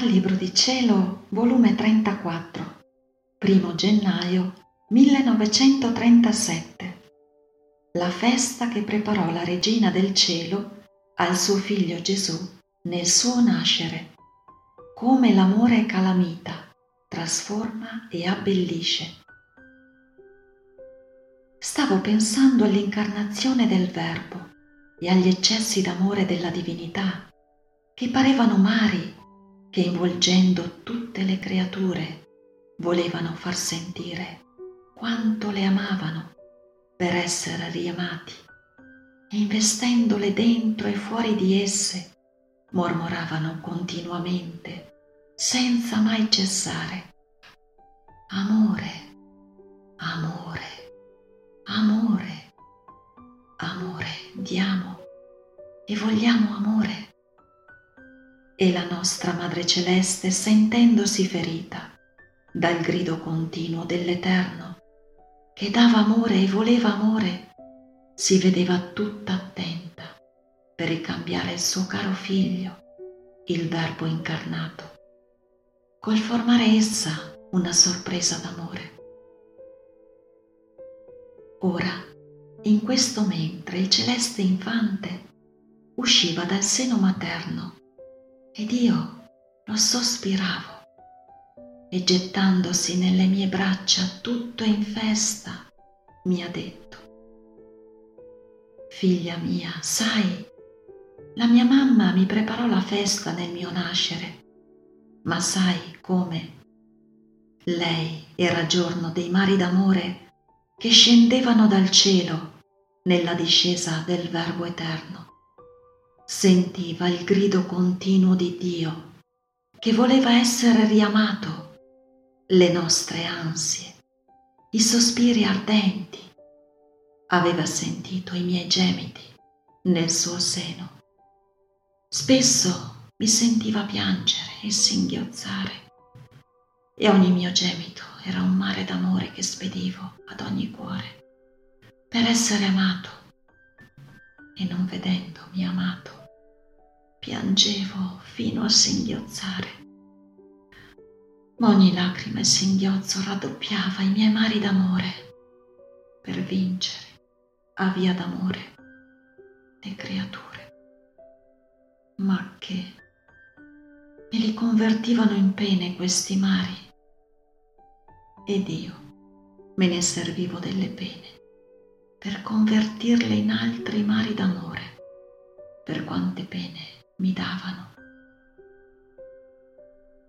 Dal Libro di Cielo, volume 34, 1 gennaio 1937. La festa che preparò la Regina del Cielo al suo figlio Gesù nel suo nascere. Come l'amore calamita trasforma e abbellisce. Stavo pensando all'incarnazione del Verbo e agli eccessi d'amore della divinità che parevano mari che involgendo tutte le creature volevano far sentire quanto le amavano per essere riamati. E investendole dentro e fuori di esse mormoravano continuamente senza mai cessare. Amore amore amore amore diamo e vogliamo amore nostra Madre Celeste, sentendosi ferita dal grido continuo dell'Eterno, che dava amore e voleva amore, si vedeva tutta attenta per ricambiare il suo caro figlio, il Verbo incarnato, col formare essa una sorpresa d'amore. Ora, in questo mentre il celeste infante usciva dal seno materno ed io lo sospiravo e gettandosi nelle mie braccia tutto in festa mi ha detto, figlia mia, sai, la mia mamma mi preparò la festa nel mio nascere, ma sai come? Lei era giorno dei mari d'amore che scendevano dal cielo nella discesa del Verbo Eterno sentiva il grido continuo di Dio che voleva essere riamato, le nostre ansie, i sospiri ardenti. Aveva sentito i miei gemiti nel suo seno. Spesso mi sentiva piangere e singhiozzare e ogni mio gemito era un mare d'amore che spedivo ad ogni cuore per essere amato e non vedendomi amato piangevo fino a singhiozzare. Ogni lacrima e singhiozzo raddoppiava i miei mari d'amore per vincere a via d'amore le creature, ma che me li convertivano in pene questi mari ed io me ne servivo delle pene per convertirle in altri mari d'amore per quante pene mi davano.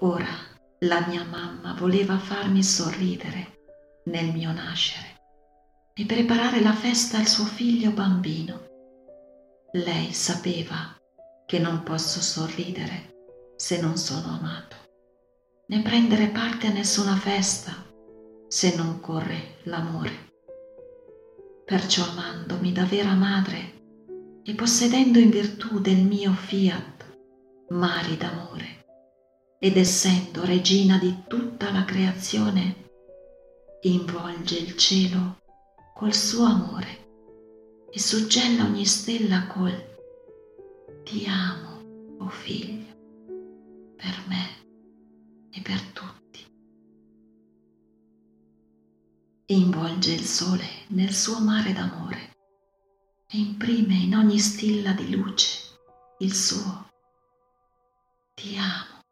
Ora la mia mamma voleva farmi sorridere nel mio nascere e preparare la festa al suo figlio bambino. Lei sapeva che non posso sorridere se non sono amato, né prendere parte a nessuna festa se non corre l'amore. Perciò amandomi da vera madre, e possedendo in virtù del mio fiat mari d'amore ed essendo regina di tutta la creazione, involge il cielo col suo amore e suggella ogni stella col ti amo, o oh figlio, per me e per tutti. Involge il sole nel suo mare d'amore e imprime in ogni stilla di luce il suo. Ti amo,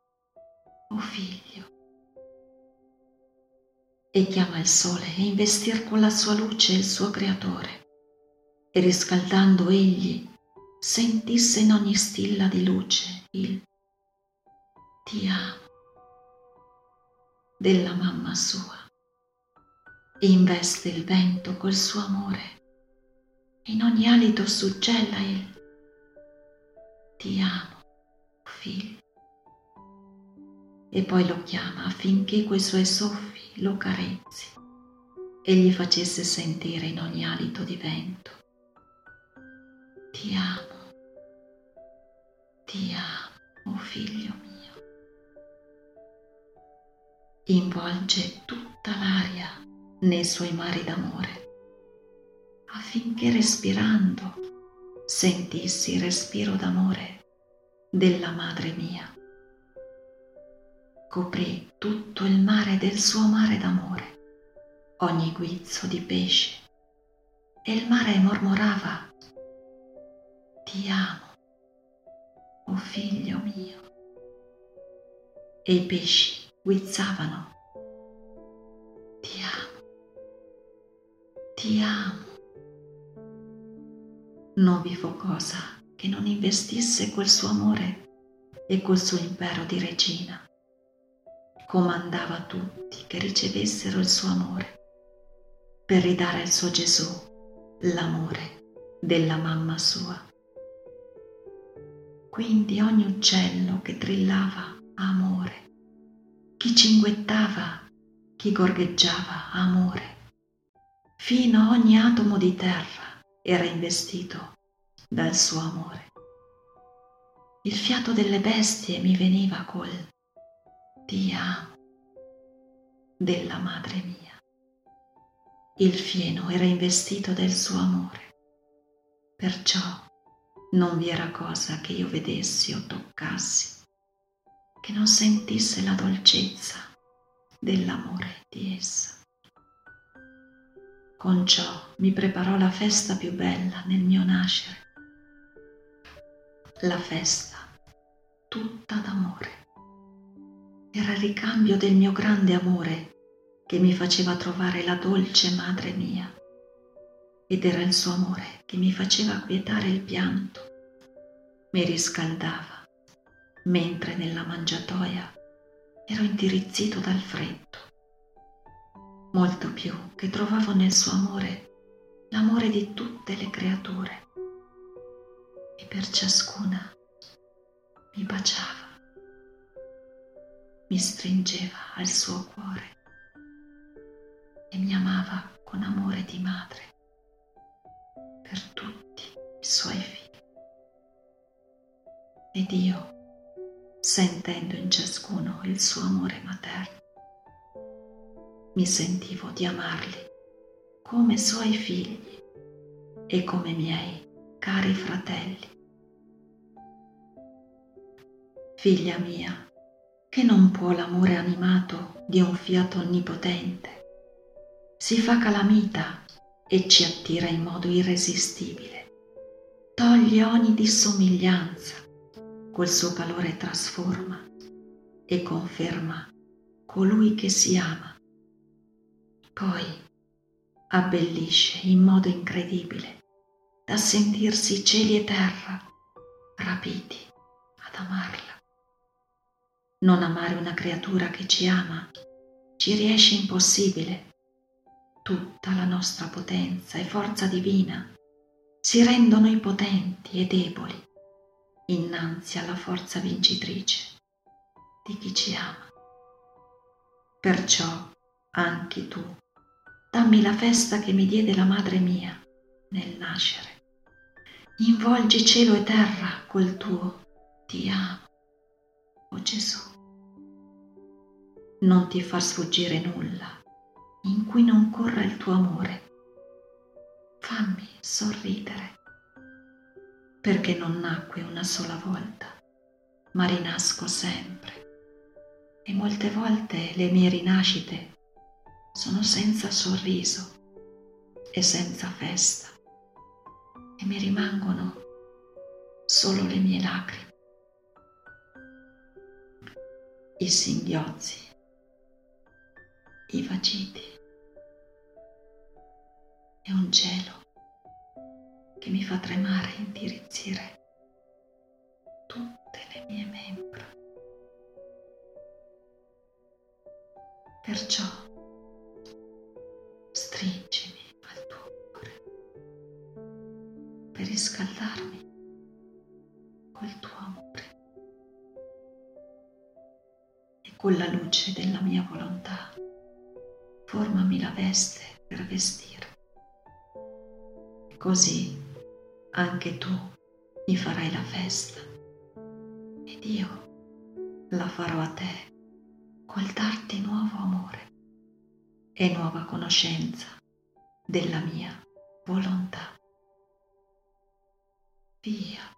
o oh figlio. E chiama il sole a investir con la sua luce il suo creatore, e riscaldando egli sentisse in ogni stilla di luce il ti amo della mamma sua. E investe il vento col suo amore in ogni alito suggella il ti amo, figlio. E poi lo chiama affinché quei suoi soffi lo carezzi e gli facesse sentire in ogni alito di vento. Ti amo, ti amo, figlio mio. Involge tutta l'aria nei suoi mari d'amore affinché respirando sentissi il respiro d'amore della madre mia. coprì tutto il mare del suo mare d'amore, ogni guizzo di pesce, e il mare mormorava, ti amo, o oh figlio mio. E i pesci guizzavano, ti amo, ti amo. Non vi fu cosa che non investisse quel suo amore e col suo impero di regina. Comandava a tutti che ricevessero il suo amore per ridare al suo Gesù l'amore della mamma sua. Quindi ogni uccello che trillava amore, chi cinguettava, chi gorgheggiava amore, fino a ogni atomo di terra era investito dal suo amore. Il fiato delle bestie mi veniva col ti amo della madre mia. Il fieno era investito del suo amore, perciò non vi era cosa che io vedessi o toccassi che non sentisse la dolcezza dell'amore di essa. Con ciò mi preparò la festa più bella nel mio nascere la festa tutta d'amore. Era il ricambio del mio grande amore che mi faceva trovare la dolce madre mia ed era il suo amore che mi faceva quietare il pianto, mi riscaldava, mentre nella mangiatoia ero intirizzito dal freddo. Molto più che trovavo nel suo amore l'amore di tutte le creature e per ciascuna mi baciava, mi stringeva al suo cuore e mi amava con amore di madre per tutti i suoi figli. Ed io, sentendo in ciascuno il suo amore materno, mi sentivo di amarli come suoi figli e come miei cari fratelli. Figlia mia, che non può l'amore animato di un fiato onnipotente, si fa calamita e ci attira in modo irresistibile, toglie ogni dissomiglianza, col suo calore trasforma e conferma colui che si ama. Poi abbellisce in modo incredibile da sentirsi cieli e terra rapiti ad amarla. Non amare una creatura che ci ama ci riesce impossibile. Tutta la nostra potenza e forza divina si rendono impotenti e deboli innanzi alla forza vincitrice di chi ci ama. Perciò anche tu dammi la festa che mi diede la madre mia nel nascere involgi cielo e terra col tuo ti amo, o oh Gesù. Non ti far sfuggire nulla in cui non corra il tuo amore. Fammi sorridere, perché non nacque una sola volta, ma rinasco sempre. E molte volte le mie rinascite sono senza sorriso e senza festa. E mi rimangono solo le mie lacrime, i singhiozzi, i vagiti. E un gelo che mi fa tremare e indirizzire tutte le mie membra. Perciò stringimi per riscaldarmi col tuo amore e con la luce della mia volontà formami la veste per vestirmi. Così anche tu mi farai la festa ed io la farò a te col darti nuovo amore e nuova conoscenza della mia volontà. Via.